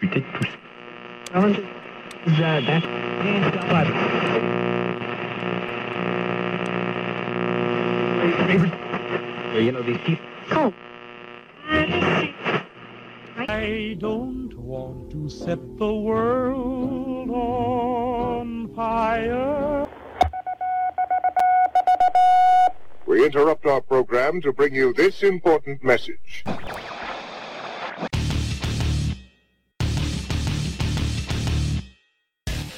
discuter de tout ça. You know, these people. Oh. I don't want to set the world on fire. We interrupt our program to bring you this important message.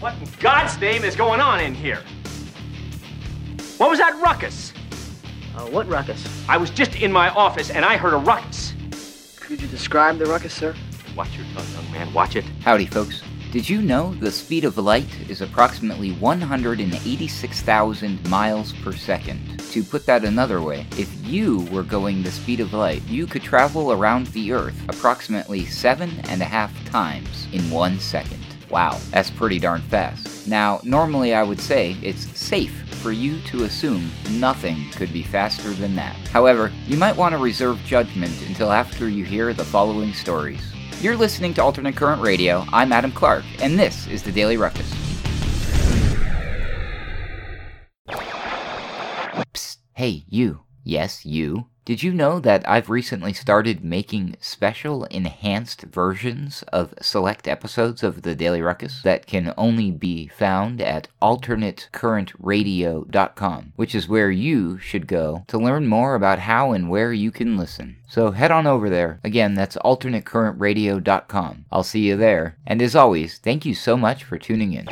What in God's name is going on in here? What was that ruckus? Uh, what ruckus? I was just in my office and I heard a ruckus. Could you describe the ruckus, sir? Watch your tongue, young man. Watch it. Howdy, folks. Did you know the speed of light is approximately 186,000 miles per second? To put that another way, if you were going the speed of light, you could travel around the Earth approximately seven and a half times in one second. Wow, that's pretty darn fast. Now, normally I would say it's safe for you to assume nothing could be faster than that. However, you might want to reserve judgment until after you hear the following stories. You're listening to Alternate Current Radio. I'm Adam Clark, and this is the Daily Ruckus. Psst, hey, you. Yes, you. Did you know that I've recently started making special enhanced versions of select episodes of the Daily Ruckus that can only be found at alternatecurrentradio.com, which is where you should go to learn more about how and where you can listen. So head on over there. Again, that's alternatecurrentradio.com. I'll see you there. And as always, thank you so much for tuning in.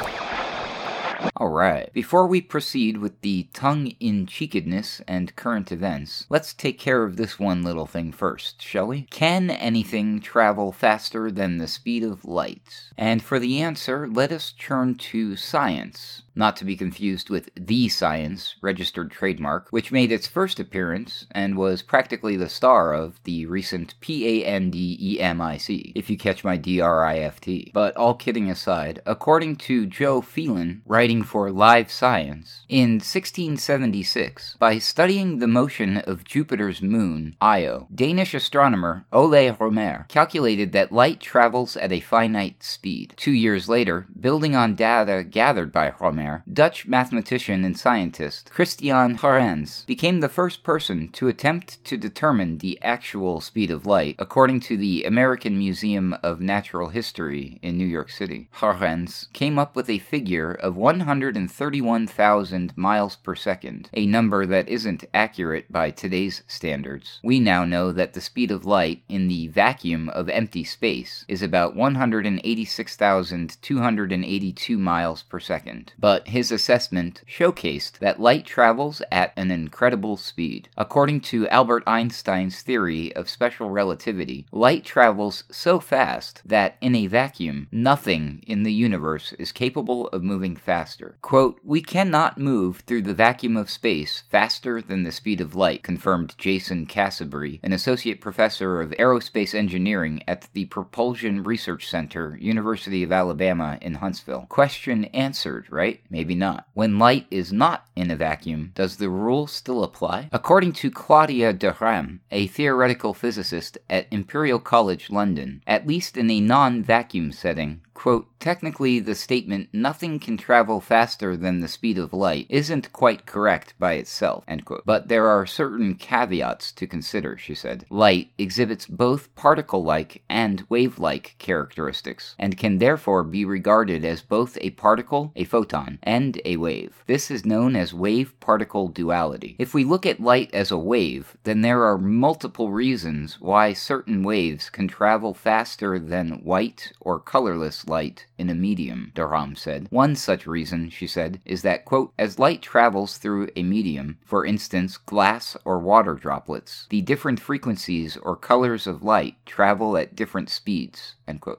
Alright, before we proceed with the tongue in cheekedness and current events, let's take care of this one little thing first, shall we? Can anything travel faster than the speed of light? And for the answer, let us turn to science not to be confused with The Science, registered trademark, which made its first appearance and was practically the star of the recent PANDEMIC, if you catch my DRIFT. But all kidding aside, according to Joe Phelan, writing for Live Science, in 1676, by studying the motion of Jupiter's moon, Io, Danish astronomer Ole Romer calculated that light travels at a finite speed. Two years later, building on data gathered by Romer, Dutch mathematician and scientist Christian Horens became the first person to attempt to determine the actual speed of light, according to the American Museum of Natural History in New York City. Horens came up with a figure of 131,000 miles per second, a number that isn't accurate by today's standards. We now know that the speed of light in the vacuum of empty space is about 186,282 miles per second. But his assessment showcased that light travels at an incredible speed. According to Albert Einstein's theory of special relativity, light travels so fast that in a vacuum, nothing in the universe is capable of moving faster. Quote, We cannot move through the vacuum of space faster than the speed of light, confirmed Jason Cassibry, an associate professor of aerospace engineering at the Propulsion Research Center, University of Alabama in Huntsville. Question answered, right? Maybe not. When light is not in a vacuum, does the rule still apply? According to Claudia de Rham, a theoretical physicist at Imperial College London, at least in a non vacuum setting, quote, technically the statement nothing can travel faster than the speed of light isn't quite correct by itself, end quote. But there are certain caveats to consider, she said. Light exhibits both particle like and wave like characteristics, and can therefore be regarded as both a particle, a photon, and a wave. This is known as wave particle duality. If we look at light as a wave, then there are multiple reasons why certain waves can travel faster than white or colorless light in a medium, de Rham said. One such reason, she said, is that, quote, as light travels through a medium, for instance, glass or water droplets, the different frequencies or colors of light travel at different speeds.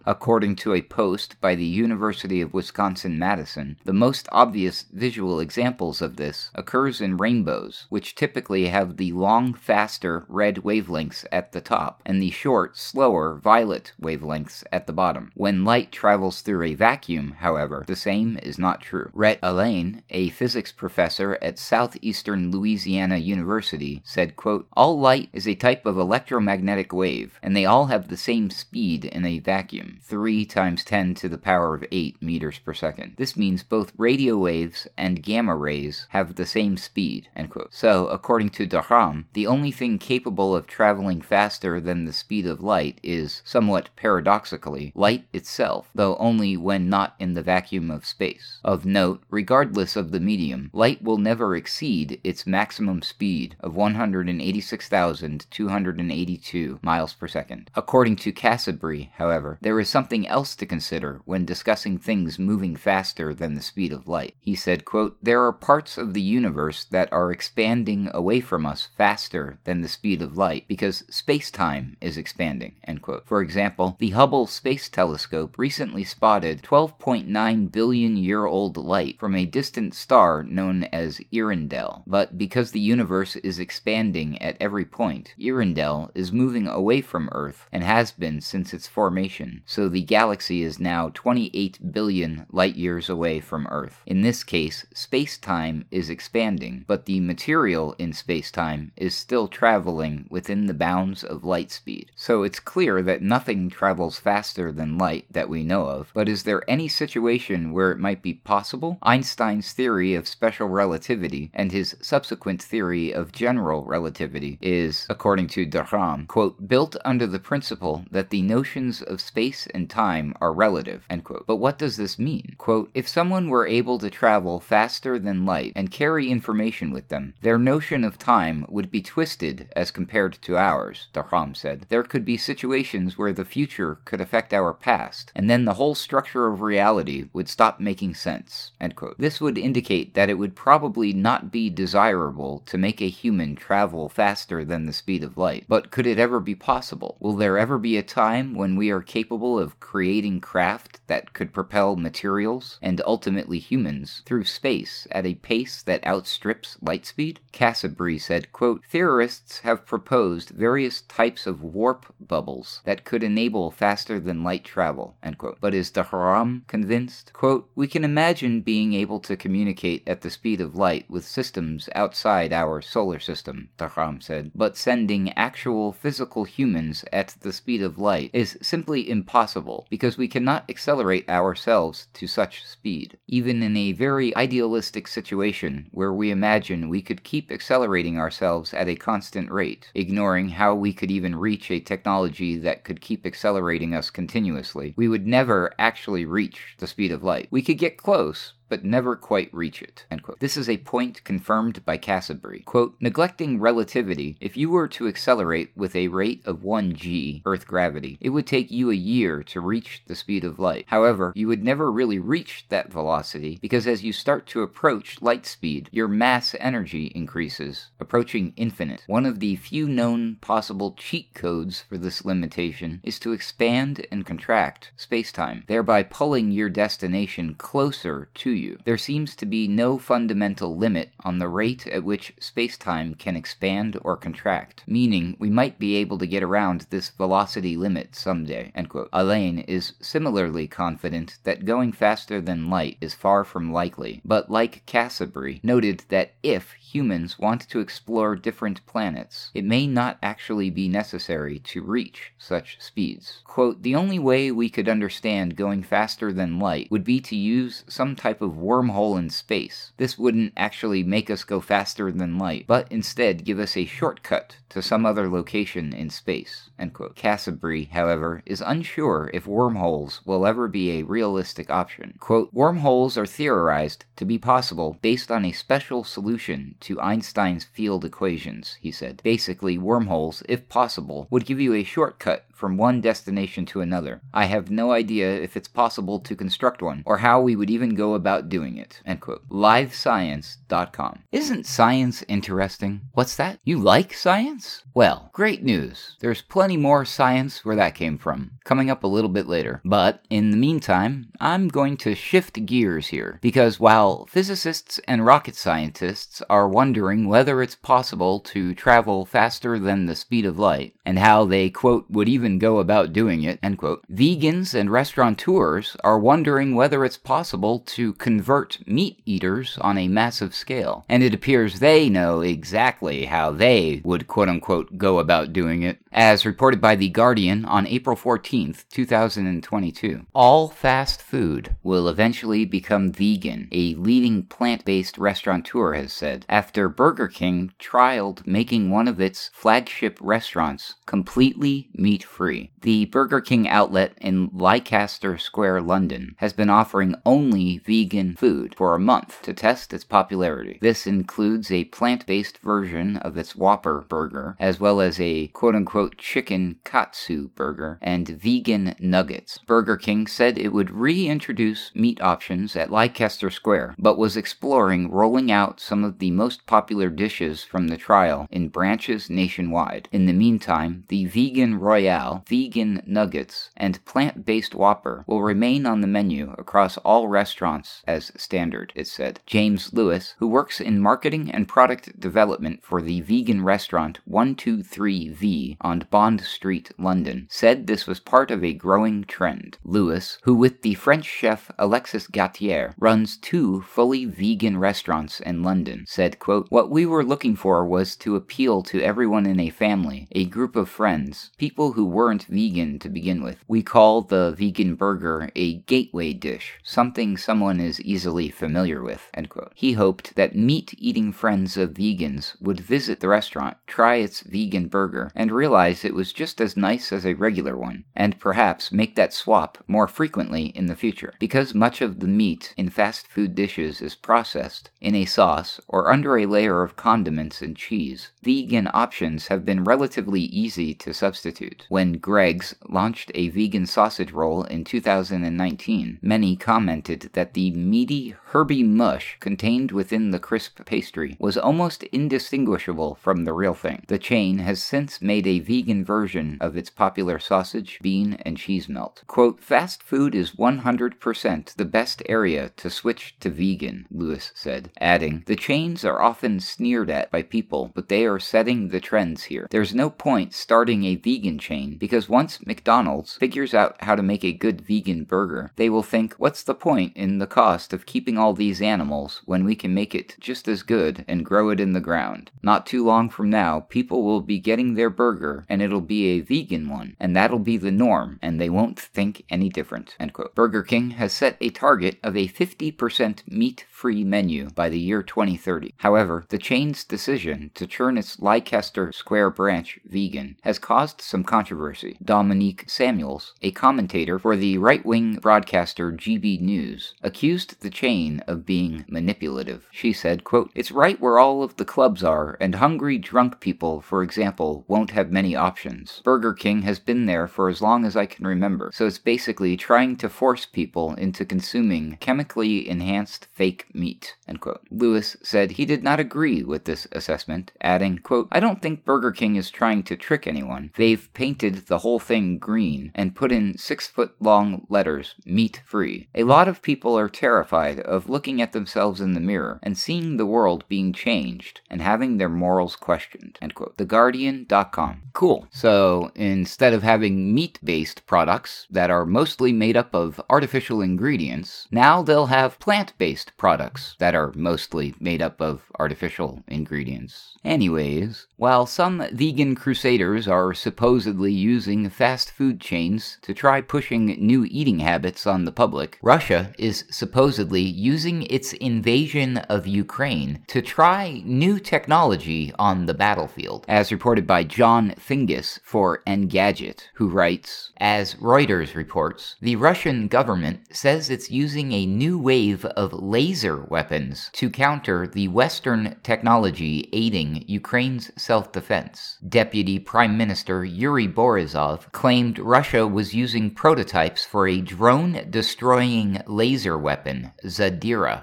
According to a post by the University of Wisconsin Madison, the most obvious visual examples of this occurs in rainbows, which typically have the long, faster red wavelengths at the top and the short, slower violet wavelengths at the bottom. When light travels through a vacuum, however, the same is not true. Rhett Allain, a physics professor at Southeastern Louisiana University, said, quote, All light is a type of electromagnetic wave, and they all have the same speed in a vacuum vacuum, 3 times 10 to the power of 8 meters per second. This means both radio waves and gamma rays have the same speed. So, according to de Rham, the only thing capable of traveling faster than the speed of light is, somewhat paradoxically, light itself, though only when not in the vacuum of space. Of note, regardless of the medium, light will never exceed its maximum speed of 186,282 miles per second. According to Cassibry, however, there is something else to consider when discussing things moving faster than the speed of light. He said, quote, There are parts of the universe that are expanding away from us faster than the speed of light because space-time is expanding, end quote. For example, the Hubble Space Telescope recently spotted 12.9 billion year old light from a distant star known as Earendel. But because the universe is expanding at every point, Earendel is moving away from Earth and has been since its formation so the galaxy is now 28 billion light years away from Earth. In this case, space time is expanding, but the material in space time is still traveling within the bounds of light speed. So it's clear that nothing travels faster than light that we know of, but is there any situation where it might be possible? Einstein's theory of special relativity and his subsequent theory of general relativity is, according to de Rham, quote, built under the principle that the notions of space and time are relative, end quote. But what does this mean? Quote, if someone were able to travel faster than light and carry information with them, their notion of time would be twisted as compared to ours, de Rham said. There could be situations where the future could affect our past, and then the whole structure of reality would stop making sense, This would indicate that it would probably not be desirable to make a human travel faster than the speed of light. But could it ever be possible? Will there ever be a time when we are capable of creating craft that could propel materials and ultimately humans through space at a pace that outstrips light speed? Cassibry said, quote, Theorists have proposed various types of warp bubbles that could enable faster than light travel, But is de Rham convinced? Quote, We can imagine being able to communicate at the speed of light with systems outside our solar system, de Rham said, but sending actual physical humans at the speed of light is simply impossible because we cannot accelerate ourselves to such speed. Even in a very idealistic situation where we imagine we could keep accelerating ourselves at a constant rate, ignoring how we could even reach a technology that could keep accelerating us continuously, we would never actually reach the speed of light. We could get close, but never quite reach it. This is a point confirmed by Cassibry. Quote, Neglecting relativity, if you were to accelerate with a rate of 1 g, Earth gravity, it would take you a year to reach the speed of light. However, you would never really reach that velocity because as you start to approach light speed, your mass energy increases, approaching infinite. One of the few known possible cheat codes for this limitation is to expand and contract spacetime, thereby pulling your destination closer to you. There seems to be no fundamental limit on the rate at which spacetime can expand or contract, meaning we might be able to get around this velocity limit someday. Allain is similarly confident that going faster than light is far from likely, but like Cassibry, noted that if humans want to explore different planets, it may not actually be necessary to reach such speeds. Quote, the only way we could understand going faster than light would be to use some type of wormhole in space. This wouldn't actually make us go faster than light, but instead give us a shortcut to some other location in space. Cassibry, however, is unsure if wormholes will ever be a realistic option. Quote, wormholes are theorized to be possible based on a special solution to Einstein's field equations, he said. Basically, wormholes, if possible, would give you a shortcut from one destination to another. I have no idea if it's possible to construct one, or how we would even go about doing it. End quote. LiveScience.com. Isn't science interesting? What's that? You like science? Well, great news. There's plenty more science where that came from, coming up a little bit later. But in the meantime, I'm going to shift gears here, because while physicists and rocket scientists are wondering whether it's possible to travel faster than the speed of light, and how they, quote, would even go about doing it, end quote, vegans and restaurateurs are wondering whether it's possible to convert meat eaters on a massive scale. And it appears they know exactly how they would, quote unquote, go about doing it, as reported by The Guardian on April 14th, 2022. All fast food will eventually become vegan, a leading plant based restaurateur has said, after Burger King trialed making one of its flagship restaurants completely meat free. The Burger King outlet in Leicester Square, London, has been offering only vegan food for a month to test its popularity. This includes a plant based version of its Whopper burger, as well as a quote unquote chicken katsu burger and vegan nuggets. Burger King said it would reintroduce meat options at Leicester Square, but was exploring rolling out some of the most popular dishes from the trial in branches nationwide. In the meantime, the Vegan Royale, Vegan Nuggets, and Plant Based Whopper will remain on the menu across all restaurants as standard, it said. James Lewis, who works in marketing and product development for the vegan restaurant 123V on Bond Street, London, said this was part of a growing trend. Lewis, who with the French chef Alexis Gauthier runs two fully vegan restaurants in London, said, quote, What we were looking for was to appeal to everyone in a family, a group of friends, people who weren't vegan to begin with. We call the vegan burger a gateway dish, something someone is easily familiar with. He hoped that meat-eating friends of vegans would visit the restaurant, try its vegan burger, and realize it was just as nice as a regular one, and perhaps make that swap more frequently in the future. Because much of the meat in fast food dishes is processed in a sauce or under a layer of condiments and cheese, vegan options have been relatively easy to substitute. When Greggs launched a vegan sausage roll in 2019, many commented that the meaty, herby mush contained within the crisp pastry was almost indistinguishable from the real thing. The chain has since made a vegan version of its popular sausage, bean, and cheese melt. Quote, fast food is 100% the best area to switch to vegan, Lewis said, adding, the chains are often sneered at by people, but they are setting the trends here. There's no point starting a vegan chain because once McDonald's figures out how to make a good vegan burger, they will think, what's the point in the cost of keeping all these animals when we can make it just as good and grow it in the ground? Not too long from now, people will be getting their burger and it'll be a vegan one, and that'll be the norm, and they won't think any different. Burger King has set a target of a 50% meat free menu by the year 2030. However, the chain's decision to turn its Leicester Square branch vegan has caused some controversy. Dominique Samuels, a commentator for the right wing broadcaster GB News, accused the chain of being manipulative. She said, quote, It's right where all of the clubs are, and hungry drunk people, for example, won't have many options. Burger King has been there for as long as I can remember, so it's basically trying to force people into consuming chemically enhanced fake meat. End quote. Lewis said he did not agree with this assessment, adding, quote, I don't think Burger King is trying to trick anyone. They've painted the whole thing green and put in six foot long letters, meat free. A lot of people are terrified of looking at themselves in the mirror and seeing the world being changed and having their morals questioned. End quote. TheGuardian.com. Cool. So instead of having meat based products that are mostly made up of artificial ingredients, now they'll have plant based products that are mostly made up of artificial ingredients. Anyways, while some vegan crusaders are supposedly using fast food chains to try pushing new eating habits on the public, Russia is supposedly using its invasion of Ukraine to try new technology on the battlefield, as reported by Jon Fingas for Engadget, who writes As Reuters reports, the Russian government says it's using a new wave of laser weapons to counter the Western technology aiding Ukraine's self defense. Deputy Prime Minister Yuri Borisov claimed Russia was using prototypes for a drone destroying laser weapon,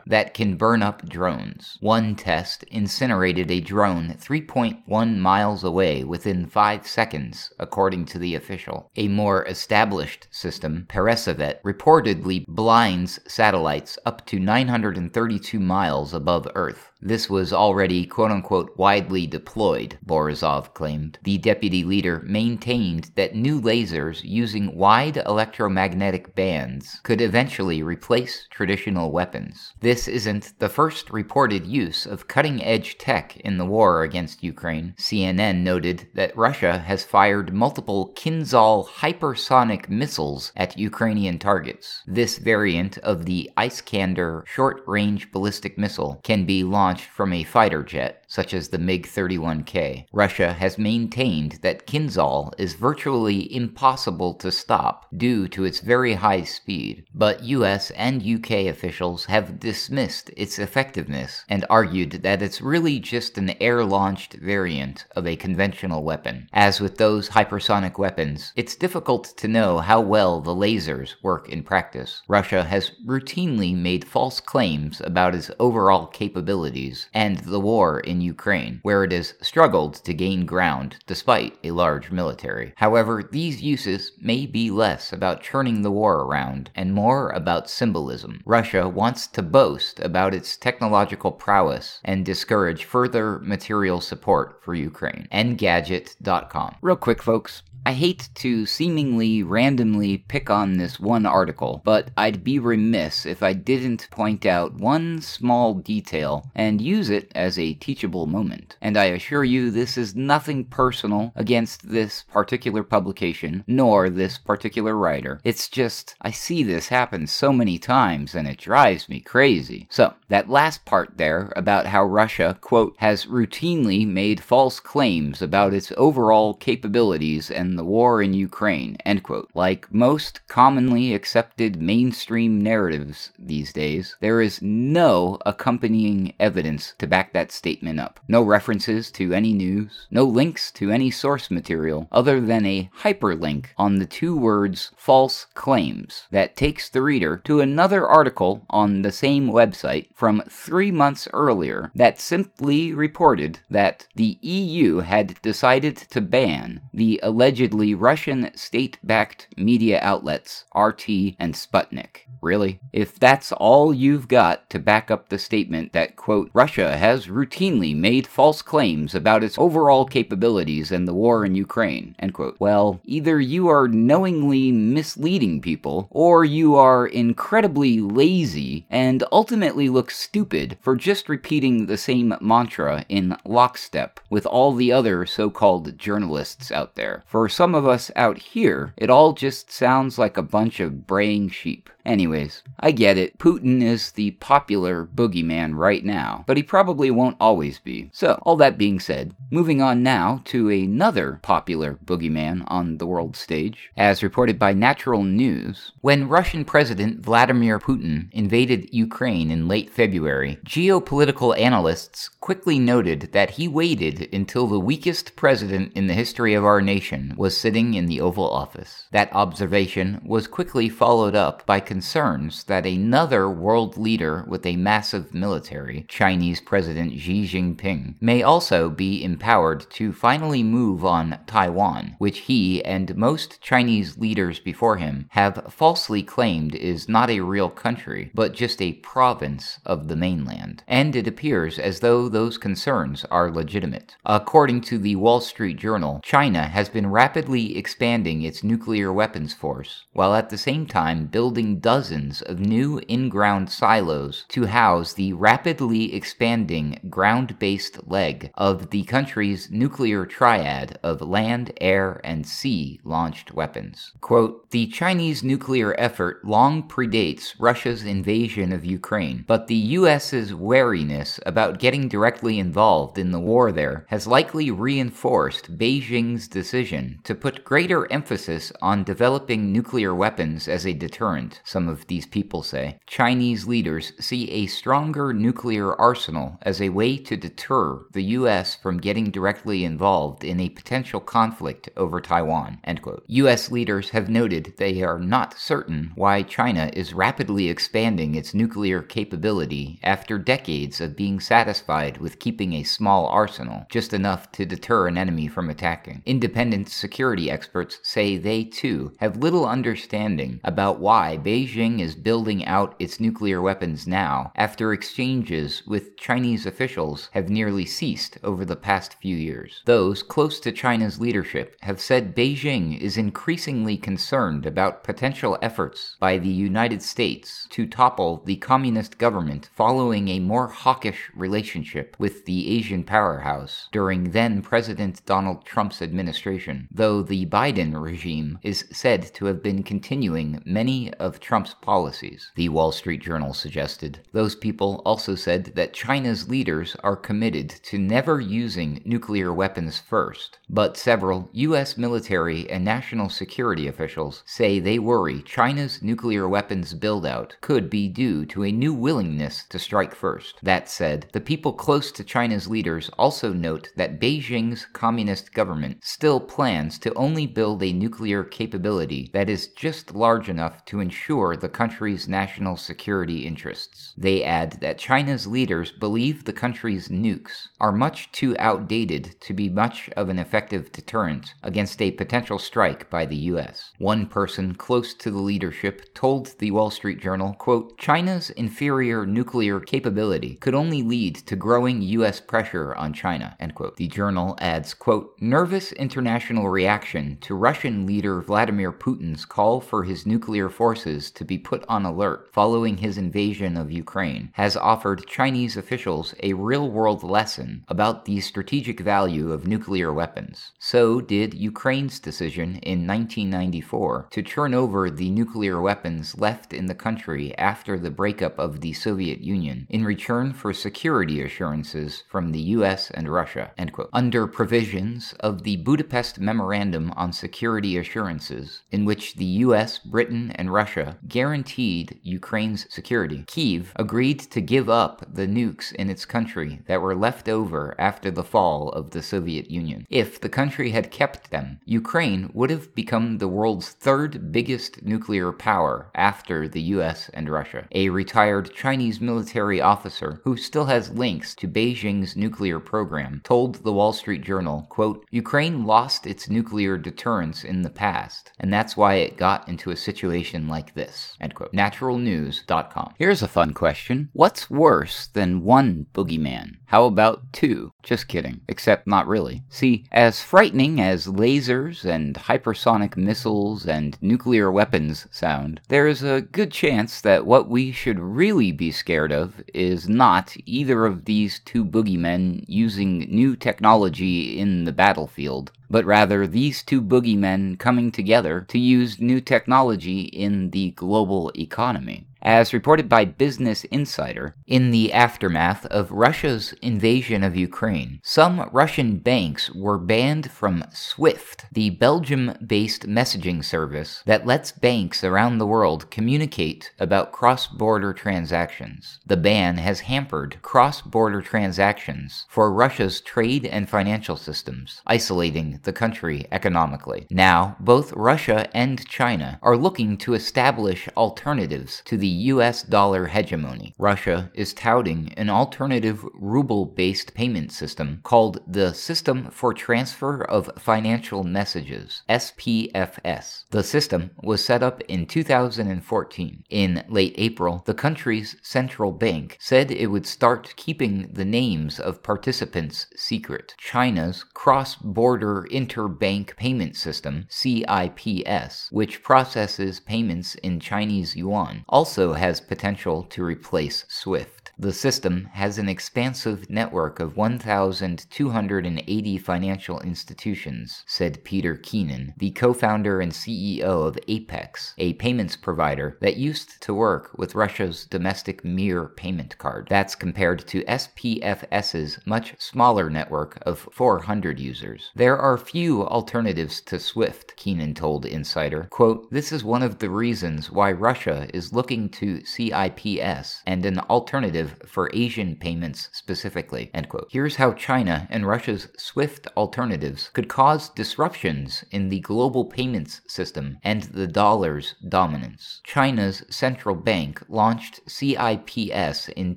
That can burn up drones. One test incinerated a drone 3.1 miles away within 5 seconds, according to the official. A more established system, Peresvet, reportedly blinds satellites up to 932 miles above Earth. This was already quote unquote widely deployed, Borisov claimed. The deputy leader maintained that new lasers using wide electromagnetic bands could eventually replace traditional weapons. This isn't the first reported use of cutting edge tech in the war against Ukraine. CNN noted that Russia has fired multiple Kinzhal hypersonic missiles at Ukrainian targets. This variant of the Iskander short range ballistic missile can be launched launched from a fighter jet, such as the MiG 31K. Russia has maintained that Kinzhal is virtually impossible to stop due to its very high speed, but US and UK officials have dismissed its effectiveness and argued that it's really just an air launched variant of a conventional weapon. As with those hypersonic weapons, it's difficult to know how well the lasers work in practice. Russia has routinely made false claims about its overall capabilities and the war in Ukraine, where it has struggled to gain ground despite a large military. However, these uses may be less about turning the war around and more about symbolism. Russia wants to boast about its technological prowess and discourage further material support for Ukraine. Engadget.com. Real quick, folks. I hate to seemingly randomly pick on this one article, but I'd be remiss if I didn't point out one small detail and use it as a teachable moment. And I assure you, this is nothing personal against this particular publication, nor this particular writer. It's just, I see this happen so many times and it drives me crazy. So, that last part there about how Russia, quote, has routinely made false claims about its overall capabilities and the war in Ukraine, end quote. Like most commonly accepted mainstream narratives these days, there is no accompanying evidence to back that statement up. No references to any news, no links to any source material other than a hyperlink on the two words false claims that takes the reader to another article on the same website from three months earlier that simply reported that the EU had decided to ban the allegedly Russian state backed media outlets RT and Sputnik. Really? If that's all you've got to back up the statement that, quote, Russia has routinely made false claims about its overall capabilities in the war in Ukraine, end quote, well, either you are knowingly misleading people, or you are incredibly lazy and ultimately look stupid for just repeating the same mantra in lockstep with all the other so called journalists out there. For some of us out here, it all just sounds like a bunch of braying sheep. Anyways, I get it. Putin is the popular boogeyman right now, but he probably won't always be. So, all that being said, moving on now to another popular boogeyman on the world stage. As reported by Natural News, when Russian President Vladimir Putin invaded Ukraine in late February, geopolitical analysts quickly noted that he waited until the weakest president in the history of our nation was sitting in the Oval Office. That observation was quickly followed up by concerns that another world leader with a massive military, Chinese President Xi Jinping, may also be empowered to finally move on Taiwan, which he and most Chinese leaders before him have falsely claimed is not a real country, but just a province of the mainland. And it appears as though those concerns are legitimate. According to the Wall Street Journal, China has been rapidly expanding its nuclear weapons force, while at the same time building dozens of new in ground silos to house the rapidly expanding ground based leg of the country's nuclear triad of land, air, and sea launched weapons. Quote The Chinese nuclear effort long predates Russia's invasion of Ukraine, but the US's wariness about getting directly involved in the war there has likely reinforced Beijing's decision to put greater emphasis on developing nuclear weapons as a deterrent, some of these people say. Chinese leaders see a stronger nuclear arsenal as a way to deter the US from getting directly involved in a potential conflict over Taiwan. US leaders have noted they are not certain why China is rapidly expanding its nuclear capability after decades of being satisfied with keeping a small arsenal, just enough to deter an enemy from attacking. Independent security experts say they too have little understanding about why Beijing is building out its nuclear weapons now after exchanges with Chinese officials have nearly ceased over the past few years. Those close to China's leadership have said Beijing is increasingly concerned about potential efforts by the United States to topple the communist government following a more hawkish relationship with the Asian powerhouse during then President Donald Trump's administration, though the Biden regime is said to have been continuing many of Trump's policies, the Wall Street Journal suggested. Those people also said that China's leaders are committed to never using nuclear weapons first, but several U.S. military and national security officials say they worry China's nuclear weapons buildout could be due to a new willingness to strike first. That said, the people close to China's leaders also note that Beijing's communist government still plans to only build a nuclear capability that is just large enough to ensure the country's national security interests. They add that China's leaders believe the country's nukes are much too outdated to be much of an effective deterrent against a potential strike by the US. One person close to the leadership told the Wall Street Journal, quote, China's inferior nuclear capability could only lead to growing US pressure on China, end quote. The journal adds, quote, nervous international reaction to Russian leader Vladimir Putin's call for his nuclear forces to be put on alert following his invasion of Ukraine has offered Chinese officials a real-world lesson about the strategic value of nuclear weapons. So did Ukraine's decision in 1994 to turn over the nuclear weapons left in the country after the breakup of the Soviet Union in return for security assurances from the US and Russia. Under provisions of the Budapest Memorandum on Security Assurances, in which the US, Britain, and Russia guaranteed Ukraine's security, Kiev agreed to give up the nukes in its country that were left over after the fall of the Soviet Union. If the country had kept them, Ukraine would have become the world's third biggest nuclear power after the US and Russia. A retired Chinese military officer who still has links to Beijing's nuclear program told the Wall Street Journal, quote, Ukraine lost its nuclear deterrence in the past, and that's why it got into a situation like this, end quote. Naturalnews.com. Here's a fun question. What's worse than one boogeyman? How about two? Just kidding. Except not really. See, as frightening as lasers and hypersonic missiles and nuclear weapons sound, there is a good chance that what we should really be scared of is not either of these two boogeymen using new technology in the battlefield, but rather these two boogeymen coming together to use new technology in the global economy. As reported by Business Insider, in the aftermath of Russia's invasion of Ukraine, some Russian banks were banned from SWIFT, the Belgium based messaging service that lets banks around the world communicate about cross border transactions. The ban has hampered cross border transactions for Russia's trade and financial systems, isolating the country economically. Now, both Russia and China are looking to establish alternatives to the US dollar hegemony. Russia is touting an alternative ruble based payment system called the System for Transfer of Financial Messages, SPFS. The system was set up in 2014. In late April, the country's central bank said it would start keeping the names of participants secret. China's Cross Border Interbank Payment System, CIPS, which processes payments in Chinese yuan, also has potential to replace SWIFT. The system has an expansive network of 1,280 financial institutions, said Peter Keenan, the co founder and CEO of Apex, a payments provider that used to work with Russia's domestic Mir payment card. That's compared to SPFS's much smaller network of 400 users. There are few alternatives to SWIFT, Keenan told Insider. Quote, This is one of the reasons why Russia is looking to CIPS and an alternative for Asian payments specifically. End quote. Here's how China and Russia's SWIFT alternatives could cause disruptions in the global payments system and the dollar's dominance. China's central bank launched CIPS in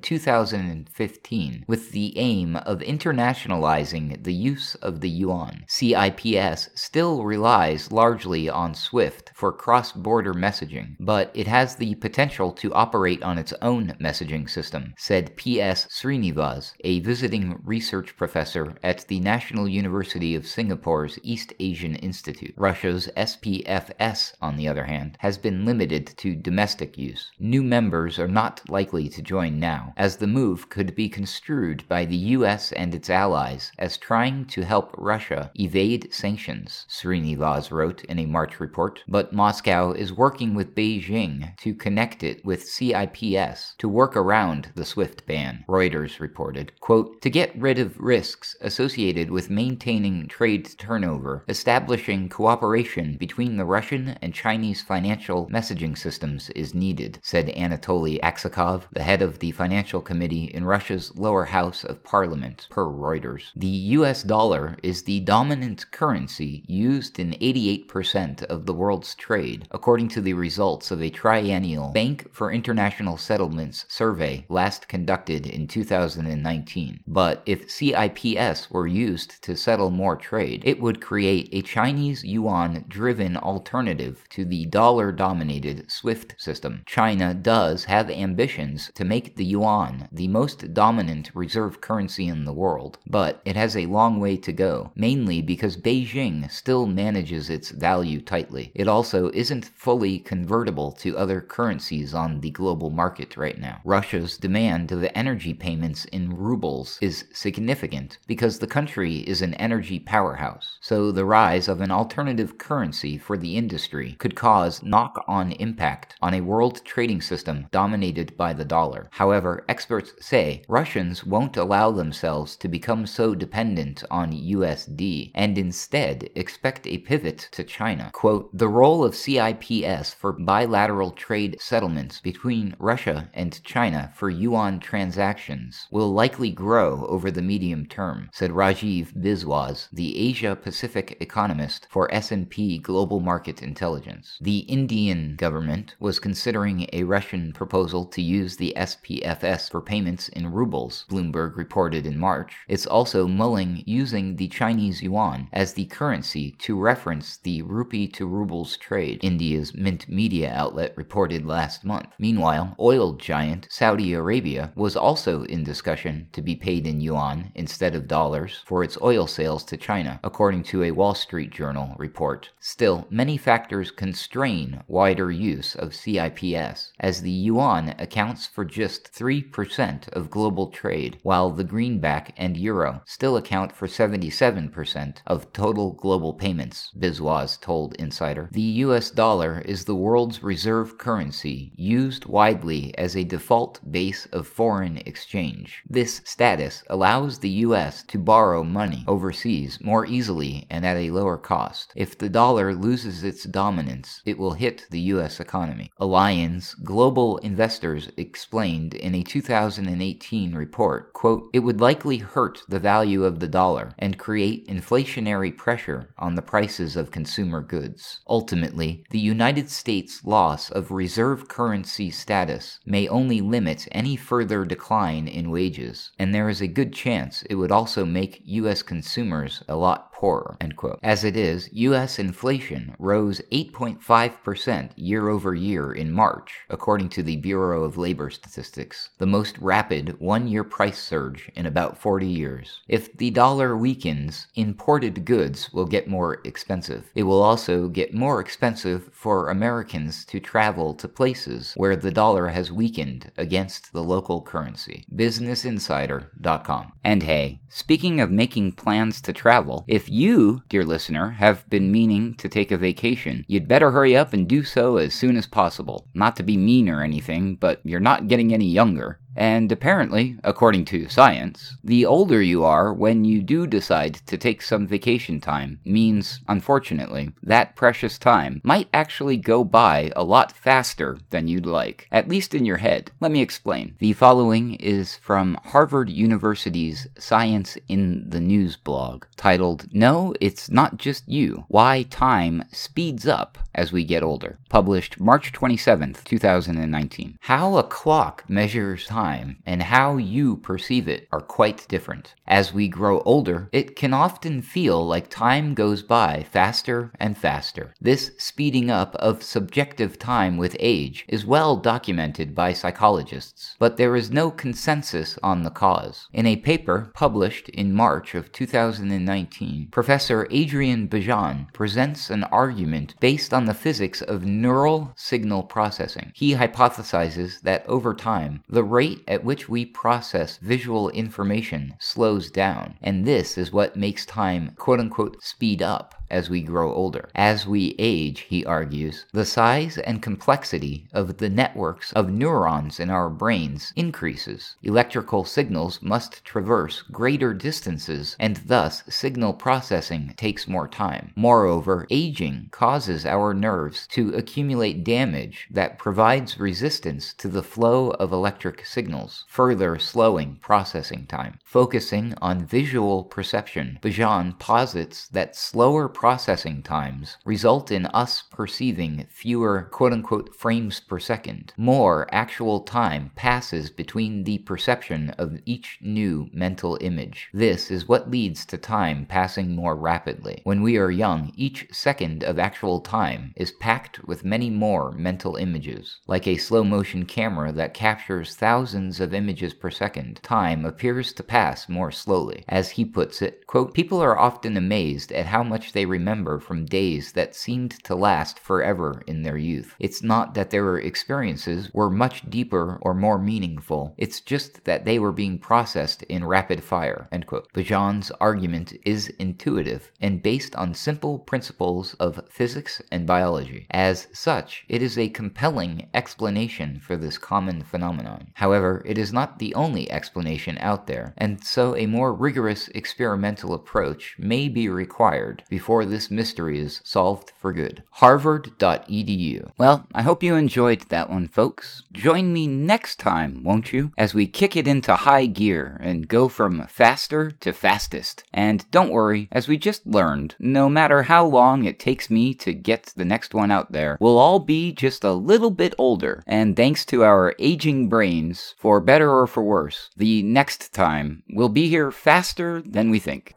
2015 with the aim of internationalizing the use of the yuan. CIPS still relies largely on SWIFT for cross border messaging, but it has the potential to operate on its own messaging system, said P.S. Srinivas, a visiting research professor at the National University of Singapore's East Asian Institute. Russia's SPFS, on the other hand, has been limited to domestic use. New members are not likely to join now, as the move could be construed by the US and its allies as trying to help Russia evade sanctions, Srinivas wrote in a March report. But Moscow is working with Beijing to connect it with CIPS to work around the SWIFT ban, Reuters reported. Quote, to get rid of risks associated with maintaining trade turnover, establishing cooperation between the Russian and Chinese financial messaging systems is needed, said Anatoly Aksakov, the head of the Financial Committee in Russia's lower house of parliament, per Reuters. The US dollar is the dominant currency used in 88% of the world's trade, according to the results of a triennial Bank for International Settlements survey last last conducted in 2019. But if CIPS were used to settle more trade, it would create a Chinese yuan driven alternative to the dollar dominated SWIFT system. China does have ambitions to make the yuan the most dominant reserve currency in the world, but it has a long way to go, mainly because Beijing still manages its value tightly. It also isn't fully convertible to other currencies on the global market right now. Russia's demand demand of energy payments in rubles is significant because the country is an energy powerhouse, so the rise of an alternative currency for the industry could cause knock on impact on a world trading system dominated by the dollar. However, experts say Russians won't allow themselves to become so dependent on USD and instead expect a pivot to China. Quote, the role of CIPS for bilateral trade settlements between Russia and China for yuan yuan transactions will likely grow over the medium term, said Rajiv Biswas, the Asia Pacific economist for S&P Global Market Intelligence. The Indian government was considering a Russian proposal to use the SPFS for payments in rubles, Bloomberg reported in March. It's also mulling using the Chinese yuan as the currency to reference the rupee to rubles trade, India's Mint media outlet reported last month. Meanwhile, oil giant Saudi Arabia Arabia was also in discussion to be paid in yuan instead of dollars for its oil sales to China, according to a Wall Street Journal report. Still, many factors constrain wider use of CIPS, as the yuan accounts for just 3% of global trade, while the greenback and euro still account for 77% of total global payments, Biswas told Insider. The US dollar is the world's reserve currency, used widely as a default base of foreign exchange. This status allows the US to borrow money overseas more easily and at a lower cost. If the dollar loses its dominance, it will hit the US economy. Allianz Global Investors explained in a 2018 report, quote, "It would likely hurt the value of the dollar and create inflationary pressure on the prices of consumer goods. Ultimately, the United States loss of reserve currency status may only limit any further decline in wages, and there is a good chance it would also make US consumers a lot poorer. As it is, US inflation rose 8.5% year over year in March, according to the Bureau of Labor Statistics, the most rapid one year price surge in about 40 years. If the dollar weakens, imported goods will get more expensive. It will also get more expensive for Americans to travel to places where the dollar has weakened against the local currency. BusinessInsider.com. And hey, speaking of making plans to travel, if you, dear listener, have been meaning to take a vacation, you'd better hurry up and do so as soon as possible. Not to be mean or anything, but you're not getting any younger. And apparently, according to science, the older you are when you do decide to take some vacation time means, unfortunately, that precious time might actually go by a lot faster than you'd like, at least in your head. Let me explain. The following is from Harvard University's Science in the News blog, titled No, It's Not Just You Why Time Speeds Up as We Get Older, published March 27th, 2019. How a clock measures time time and how you perceive it are quite different. As we grow older, it can often feel like time goes by faster and faster. This speeding up of subjective time with age is well documented by psychologists, but there is no consensus on the cause. In a paper published in March of 2019, Professor Adrian Bejan presents an argument based on the physics of neural signal processing. He hypothesizes that over time, the rate rate at which we process visual information slows down, and this is what makes time quote unquote speed up as we grow older. As we age, he argues, the size and complexity of the networks of neurons in our brains increases. Electrical signals must traverse greater distances, and thus signal processing takes more time. Moreover, aging causes our nerves to accumulate damage that provides resistance to the flow of electric signals, further slowing processing time. Focusing on visual perception, Bejan posits that slower processing times result in us perceiving fewer quote unquote frames per second. More actual time passes between the perception of each new mental image. This is what leads to time passing more rapidly. When we are young, each second of actual time is packed with many more mental images. Like a slow motion camera that captures thousands of images per second, time appears to pass more slowly. As he puts it, quote, people are often amazed at how much they remember from days that seemed to last forever in their youth. It's not that their experiences were much deeper or more meaningful, it's just that they were being processed in rapid fire. End quote. Bejan's argument is intuitive and based on simple principles of physics and biology. As such, it is a compelling explanation for this common phenomenon. However, it is not the only explanation out there, and so a more rigorous experimental approach may be required before before this mystery is solved for good. Harvard.edu. Well, I hope you enjoyed that one, folks. Join me next time, won't you, as we kick it into high gear and go from faster to fastest. And don't worry, as we just learned, no matter how long it takes me to get the next one out there, we'll all be just a little bit older. And thanks to our aging brains, for better or for worse, the next time we'll be here faster than we think.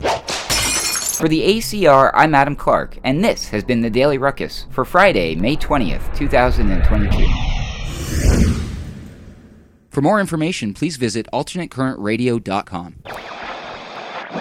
For the ACR, I'm Adam Clark, and this has been the Daily Ruckus for Friday, May 20th, 2022. For more information, please visit alternatecurrentradio.com.